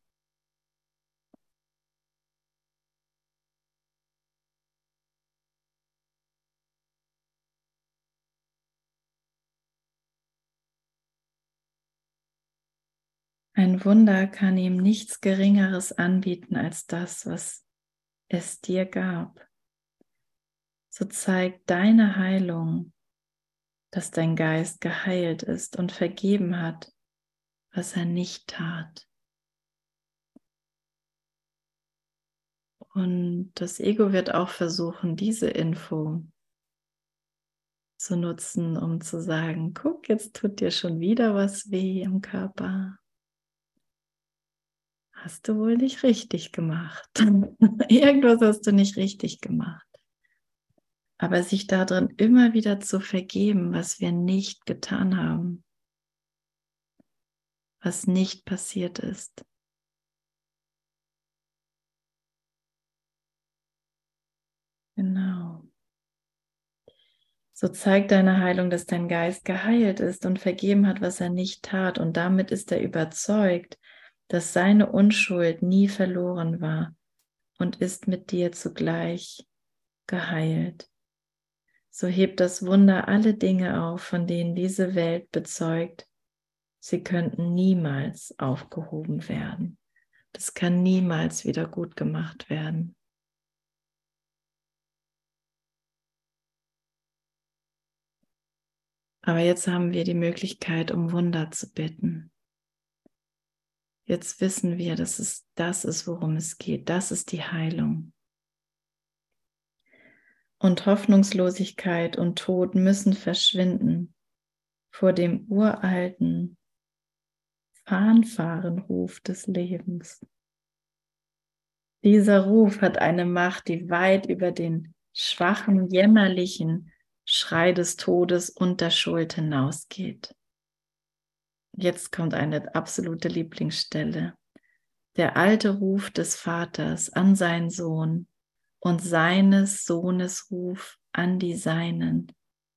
Ein Wunder kann ihm nichts Geringeres anbieten als das, was es dir gab. So zeigt deine Heilung dass dein Geist geheilt ist und vergeben hat, was er nicht tat. Und das Ego wird auch versuchen, diese Info zu nutzen, um zu sagen, guck, jetzt tut dir schon wieder was weh im Körper. Hast du wohl nicht richtig gemacht. *laughs* Irgendwas hast du nicht richtig gemacht aber sich darin immer wieder zu vergeben, was wir nicht getan haben. Was nicht passiert ist. Genau. So zeigt deine Heilung, dass dein Geist geheilt ist und vergeben hat, was er nicht tat. Und damit ist er überzeugt, dass seine Unschuld nie verloren war und ist mit dir zugleich geheilt. So hebt das Wunder alle Dinge auf, von denen diese Welt bezeugt, sie könnten niemals aufgehoben werden. Das kann niemals wieder gut gemacht werden. Aber jetzt haben wir die Möglichkeit, um Wunder zu bitten. Jetzt wissen wir, dass es das ist, worum es geht. Das ist die Heilung. Und Hoffnungslosigkeit und Tod müssen verschwinden vor dem uralten Fahnenfahrenruf des Lebens. Dieser Ruf hat eine Macht, die weit über den schwachen, jämmerlichen Schrei des Todes und der Schuld hinausgeht. Jetzt kommt eine absolute Lieblingsstelle. Der alte Ruf des Vaters an seinen Sohn und seines Sohnes Ruf an die Seinen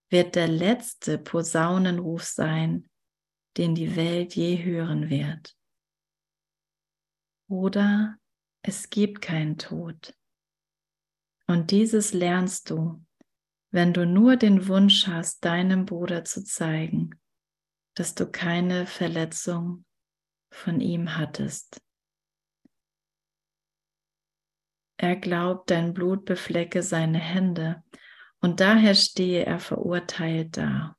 wird der letzte Posaunenruf sein, den die Welt je hören wird. Oder es gibt keinen Tod. Und dieses lernst du, wenn du nur den Wunsch hast, deinem Bruder zu zeigen, dass du keine Verletzung von ihm hattest. Er glaubt, dein Blut beflecke seine Hände und daher stehe er verurteilt da.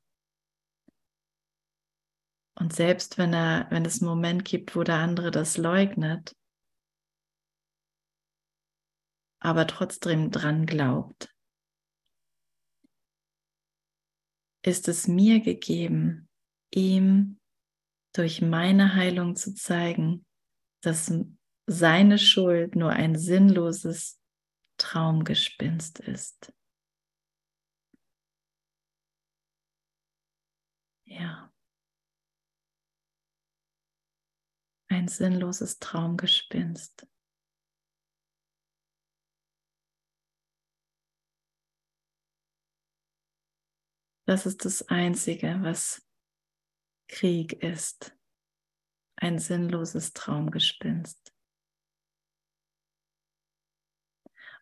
Und selbst wenn er, wenn es einen Moment gibt, wo der andere das leugnet, aber trotzdem dran glaubt, ist es mir gegeben, ihm durch meine Heilung zu zeigen, dass seine Schuld nur ein sinnloses Traumgespinst ist. Ja. Ein sinnloses Traumgespinst. Das ist das Einzige, was Krieg ist. Ein sinnloses Traumgespinst.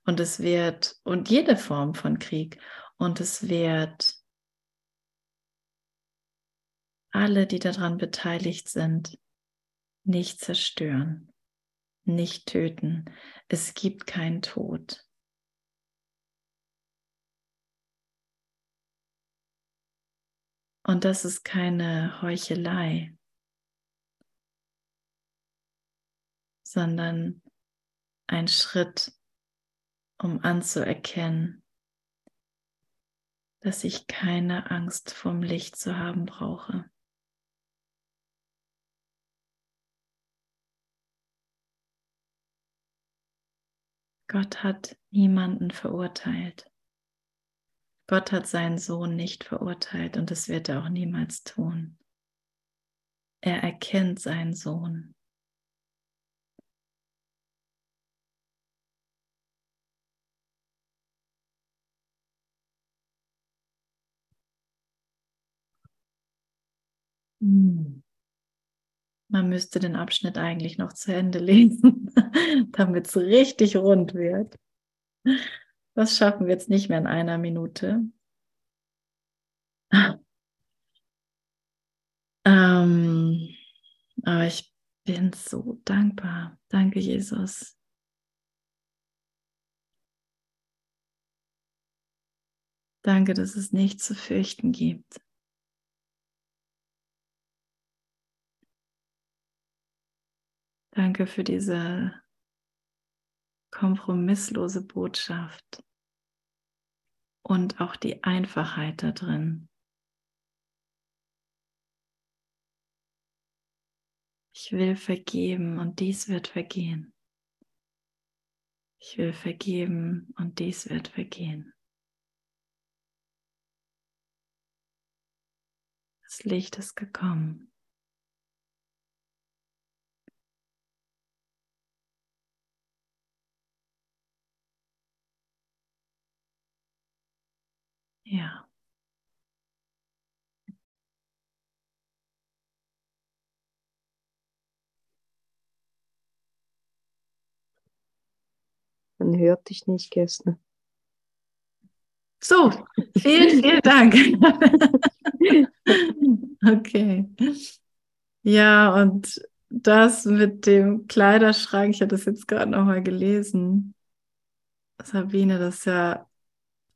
Und es wird, und jede Form von Krieg, und es wird alle, die daran beteiligt sind, nicht zerstören, nicht töten. Es gibt keinen Tod. Und das ist keine Heuchelei, sondern ein Schritt, um anzuerkennen, dass ich keine Angst vom Licht zu haben brauche. Gott hat niemanden verurteilt. Gott hat seinen Sohn nicht verurteilt und das wird er auch niemals tun. Er erkennt seinen Sohn. Hm. Man müsste den Abschnitt eigentlich noch zu Ende *laughs* lesen, damit es richtig rund wird. Das schaffen wir jetzt nicht mehr in einer Minute. Ähm, aber ich bin so dankbar. Danke, Jesus. Danke, dass es nichts zu fürchten gibt. Danke für diese kompromisslose Botschaft und auch die Einfachheit da drin. Ich will vergeben und dies wird vergehen. Ich will vergeben und dies wird vergehen. Das Licht ist gekommen. Ja. Man hört dich nicht, Gäste. So, vielen, vielen Dank. *laughs* okay. Ja, und das mit dem Kleiderschrank, ich hatte das jetzt gerade nochmal gelesen. Sabine, das ist ja,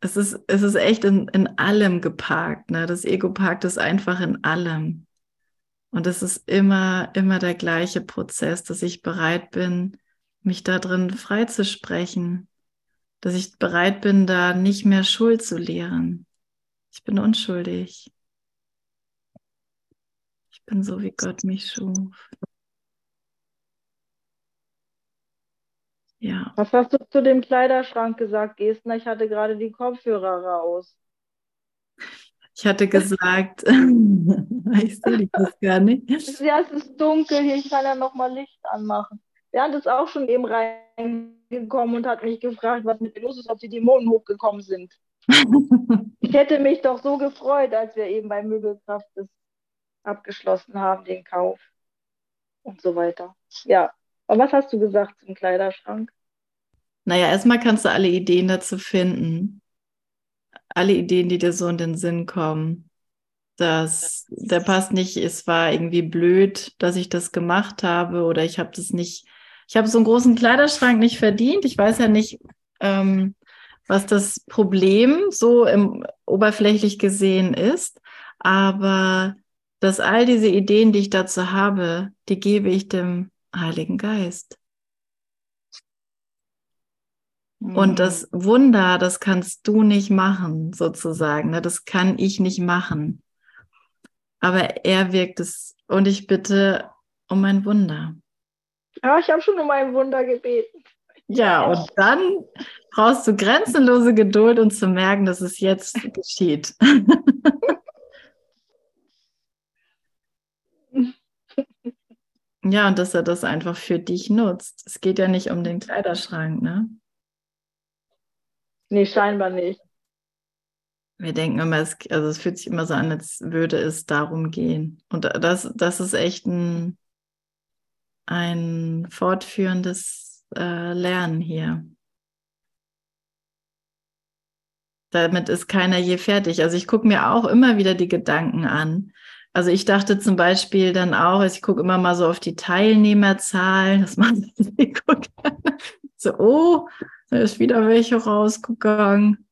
es ist, es ist echt in, in allem geparkt. Ne? Das Ego parkt es einfach in allem. Und es ist immer, immer der gleiche Prozess, dass ich bereit bin, mich da drin freizusprechen, dass ich bereit bin, da nicht mehr Schuld zu lehren. Ich bin unschuldig. Ich bin so, wie Gott mich schuf. Ja. Was hast du zu dem Kleiderschrank gesagt, Gestner? Ich hatte gerade die Kopfhörer raus. Ich hatte gesagt, *laughs* ich sehe das gar nicht. Ja, es ist dunkel hier, ich kann ja nochmal Licht anmachen. Bernd ist auch schon eben reingekommen und hat mich gefragt, was mit mir los ist, ob die Dämonen hochgekommen sind. *laughs* ich hätte mich doch so gefreut, als wir eben bei Möbelkraft das abgeschlossen haben, den Kauf und so weiter. Ja, aber was hast du gesagt zum Kleiderschrank? Naja, erstmal kannst du alle Ideen dazu finden alle Ideen, die dir so in den Sinn kommen. Das, der passt nicht, es war irgendwie blöd, dass ich das gemacht habe oder ich habe das nicht, ich habe so einen großen Kleiderschrank nicht verdient. Ich weiß ja nicht, ähm, was das Problem so im, oberflächlich gesehen ist, aber dass all diese Ideen, die ich dazu habe, die gebe ich dem Heiligen Geist. Und mhm. das Wunder, das kannst du nicht machen, sozusagen. Ne? Das kann ich nicht machen. Aber er wirkt es. Und ich bitte um ein Wunder. Ja, ich habe schon um ein Wunder gebeten. Ja, und dann brauchst du grenzenlose Geduld und zu merken, dass es jetzt *laughs* geschieht. Ja, und dass er das einfach für dich nutzt. Es geht ja nicht um den Kleiderschrank, ne? Nee, scheinbar nicht. Wir denken immer, es, also es fühlt sich immer so an, als würde es darum gehen. Und das, das ist echt ein, ein fortführendes äh, Lernen hier. Damit ist keiner je fertig. Also ich gucke mir auch immer wieder die Gedanken an. Also ich dachte zum Beispiel dann auch, also ich gucke immer mal so auf die Teilnehmerzahlen, das *laughs* macht so, oh, da ist wieder welche rausgegangen.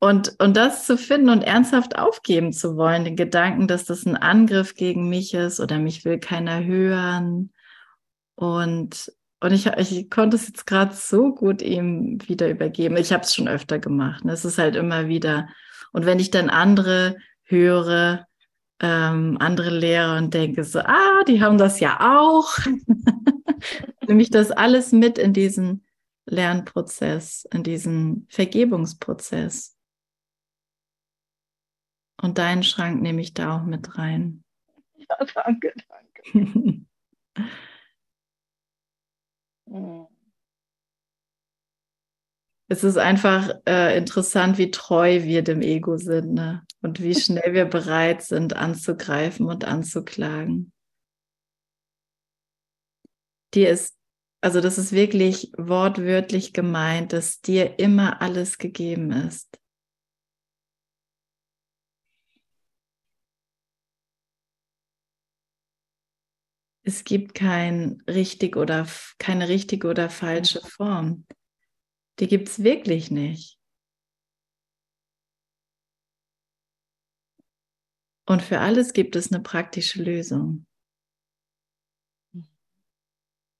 Und, und das zu finden und ernsthaft aufgeben zu wollen, den Gedanken, dass das ein Angriff gegen mich ist oder mich will keiner hören. Und, und ich, ich konnte es jetzt gerade so gut ihm wieder übergeben. Ich habe es schon öfter gemacht. Ne? Es ist halt immer wieder. Und wenn ich dann andere höre, ähm, andere Lehrer und denke so, ah, die haben das ja auch. *laughs* Nehme ich das alles mit in diesen Lernprozess, in diesen Vergebungsprozess. Und deinen Schrank nehme ich da auch mit rein. Ja, danke, danke. *laughs* Es ist einfach äh, interessant, wie treu wir dem Ego sind ne? und wie schnell wir bereit sind, anzugreifen und anzuklagen. Dir ist, also das ist wirklich wortwörtlich gemeint, dass dir immer alles gegeben ist. Es gibt kein richtig oder keine richtige oder falsche Form. Die gibt es wirklich nicht. Und für alles gibt es eine praktische Lösung.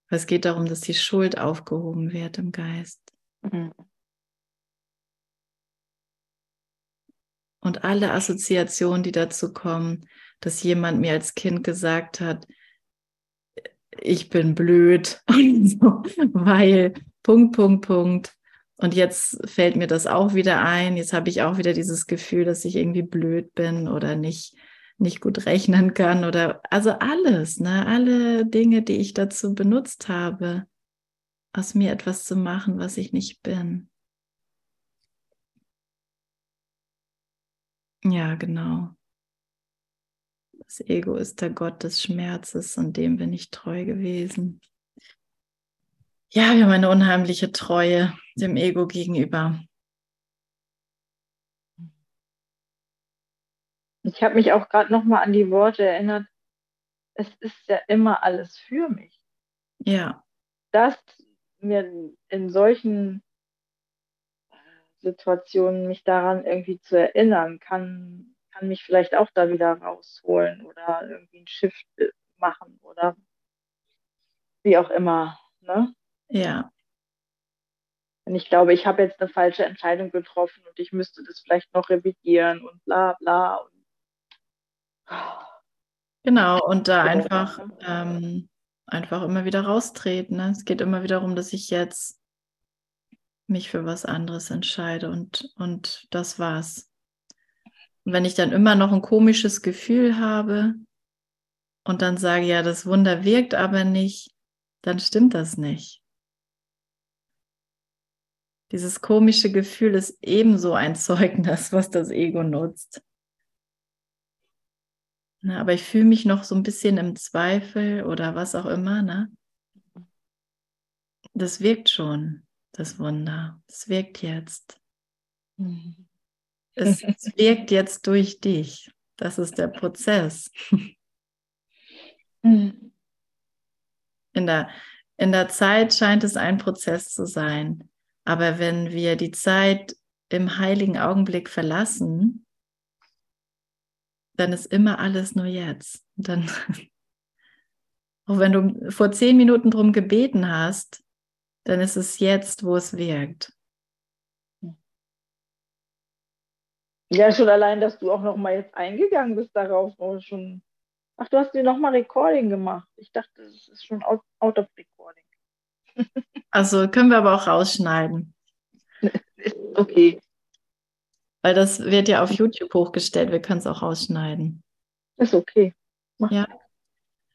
Es geht darum, dass die Schuld aufgehoben wird im Geist. Mhm. Und alle Assoziationen, die dazu kommen, dass jemand mir als Kind gesagt hat, ich bin blöd, *laughs* weil Punkt, Punkt, Punkt. Und jetzt fällt mir das auch wieder ein. Jetzt habe ich auch wieder dieses Gefühl, dass ich irgendwie blöd bin oder nicht, nicht gut rechnen kann oder also alles, ne? Alle Dinge, die ich dazu benutzt habe, aus mir etwas zu machen, was ich nicht bin. Ja, genau. Das Ego ist der Gott des Schmerzes und dem bin ich treu gewesen. Ja, wir haben eine unheimliche Treue dem Ego gegenüber. Ich habe mich auch gerade noch mal an die Worte erinnert. Es ist ja immer alles für mich. Ja. Dass mir in solchen Situationen mich daran irgendwie zu erinnern, kann, kann mich vielleicht auch da wieder rausholen oder irgendwie ein Shift machen oder wie auch immer. Ne? Ja. Und ich glaube, ich habe jetzt eine falsche Entscheidung getroffen und ich müsste das vielleicht noch revidieren und bla bla. Und Genau, und da einfach, ähm, einfach immer wieder raustreten. Ne? Es geht immer wieder darum, dass ich jetzt mich für was anderes entscheide und, und das war's. Und wenn ich dann immer noch ein komisches Gefühl habe und dann sage, ja, das Wunder wirkt aber nicht, dann stimmt das nicht. Dieses komische Gefühl ist ebenso ein Zeugnis, was das Ego nutzt. Na, aber ich fühle mich noch so ein bisschen im Zweifel oder was auch immer. Ne? Das wirkt schon das Wunder. Es wirkt jetzt. Mhm. Es, es wirkt jetzt durch dich. Das ist der Prozess. Mhm. In der, in der Zeit scheint es ein Prozess zu sein. Aber wenn wir die Zeit im heiligen Augenblick verlassen, dann ist immer alles nur jetzt. dann, *laughs* auch wenn du vor zehn Minuten drum gebeten hast, dann ist es jetzt, wo es wirkt. Ja, schon allein, dass du auch noch mal jetzt eingegangen bist darauf, schon. Ach, du hast dir noch mal Recording gemacht. Ich dachte, das ist schon out of recording. Also können wir aber auch rausschneiden. *laughs* okay. Weil das wird ja auf YouTube hochgestellt. Wir können es auch rausschneiden. Ist okay. Mach ja.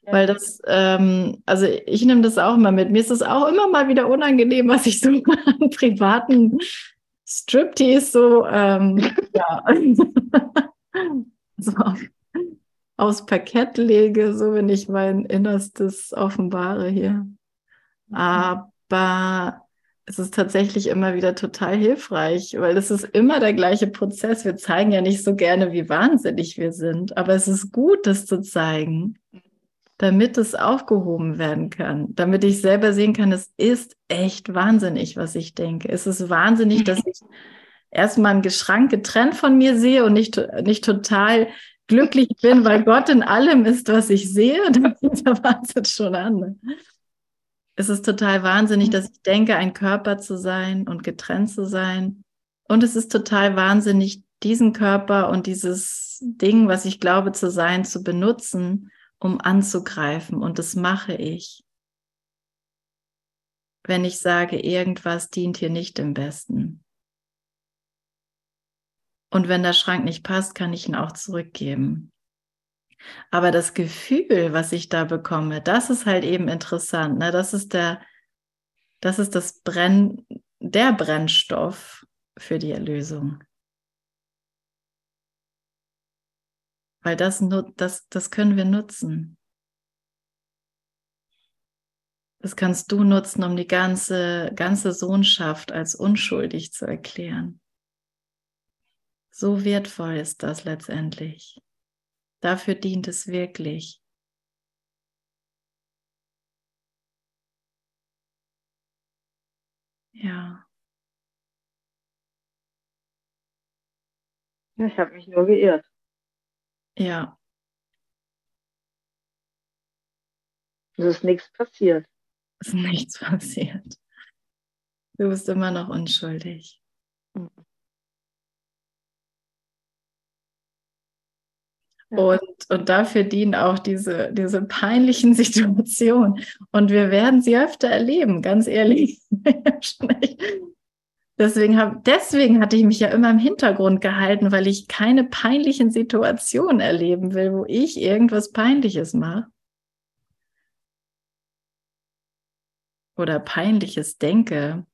Weil das, ähm, also ich nehme das auch immer mit. Mir ist es auch immer mal wieder unangenehm, was ich so *laughs* an privaten Striptease so, ähm, *laughs* ja, so auf, aufs Parkett lege, so wenn ich mein Innerstes offenbare hier. Aber es ist tatsächlich immer wieder total hilfreich, weil es ist immer der gleiche Prozess. Wir zeigen ja nicht so gerne, wie wahnsinnig wir sind, aber es ist gut, das zu zeigen damit es aufgehoben werden kann, damit ich selber sehen kann, es ist echt wahnsinnig, was ich denke. Es ist wahnsinnig, dass ich erstmal einen Geschrank getrennt von mir sehe und nicht, nicht total glücklich bin, weil Gott in allem ist, was ich sehe. *laughs* Da fängt der Wahnsinn schon an. Es ist total wahnsinnig, dass ich denke, ein Körper zu sein und getrennt zu sein. Und es ist total wahnsinnig, diesen Körper und dieses Ding, was ich glaube zu sein, zu benutzen, um anzugreifen. Und das mache ich. Wenn ich sage, irgendwas dient hier nicht im Besten. Und wenn der Schrank nicht passt, kann ich ihn auch zurückgeben. Aber das Gefühl, was ich da bekomme, das ist halt eben interessant. Ne? Das ist der, das ist das Brenn, der Brennstoff für die Erlösung. Weil das, das, das können wir nutzen. Das kannst du nutzen, um die ganze, ganze Sohnschaft als unschuldig zu erklären. So wertvoll ist das letztendlich. Dafür dient es wirklich. Ja. Ich habe mich nur geirrt. Ja. Es ist nichts passiert. Es ist nichts *laughs* passiert. Du bist immer noch unschuldig. Und, und dafür dienen auch diese, diese peinlichen *laughs* Situationen. Und wir werden sie öfter erleben, ganz ehrlich. *laughs* Deswegen, hab, deswegen hatte ich mich ja immer im Hintergrund gehalten, weil ich keine peinlichen Situationen erleben will, wo ich irgendwas Peinliches mache. Oder peinliches denke.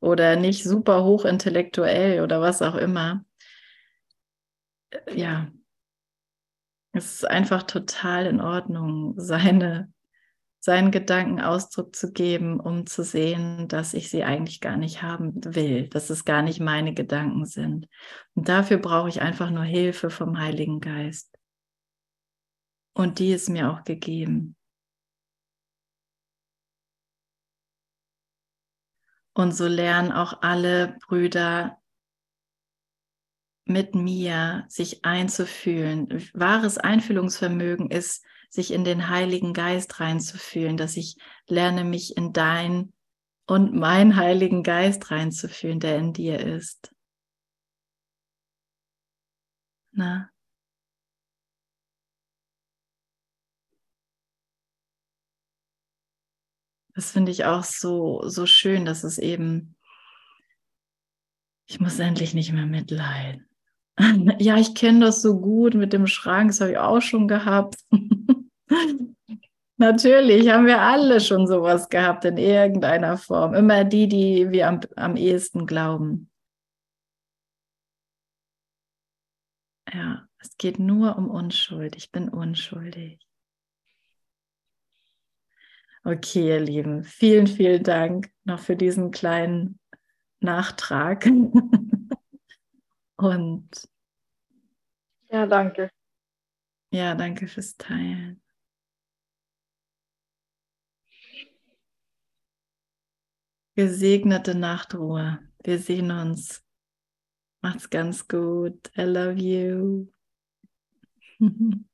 Oder nicht super hochintellektuell oder was auch immer. ja, es ist einfach total in Ordnung, seine, seinen Gedanken Ausdruck zu geben, um zu sehen, dass ich sie eigentlich gar nicht haben will, dass es gar nicht meine Gedanken sind. Und dafür brauche ich einfach nur Hilfe vom Heiligen Geist. Und die ist mir auch gegeben. Und so lernen auch alle Brüder mit mir sich einzufühlen. Wahres Einfühlungsvermögen ist, sich in den Heiligen Geist reinzufühlen, dass ich lerne, mich in dein und mein Heiligen Geist reinzufühlen, der in dir ist. Na? Das finde ich auch so, so schön, dass es eben, ich muss endlich nicht mehr mitleiden. *laughs* Ja, ich kenne das so gut mit dem Schrank, das habe ich auch schon gehabt. *laughs* Natürlich haben wir alle schon sowas gehabt in irgendeiner Form. Immer die, die wir am, am ehesten glauben. Ja, es geht nur um Unschuld. Ich bin unschuldig. Okay, ihr Lieben, vielen, vielen Dank noch für diesen kleinen Nachtrag. *laughs* Und ja, danke. Ja, danke fürs Teilen. Gesegnete Nachtruhe. Wir sehen uns. Macht's ganz gut. I love you. *laughs*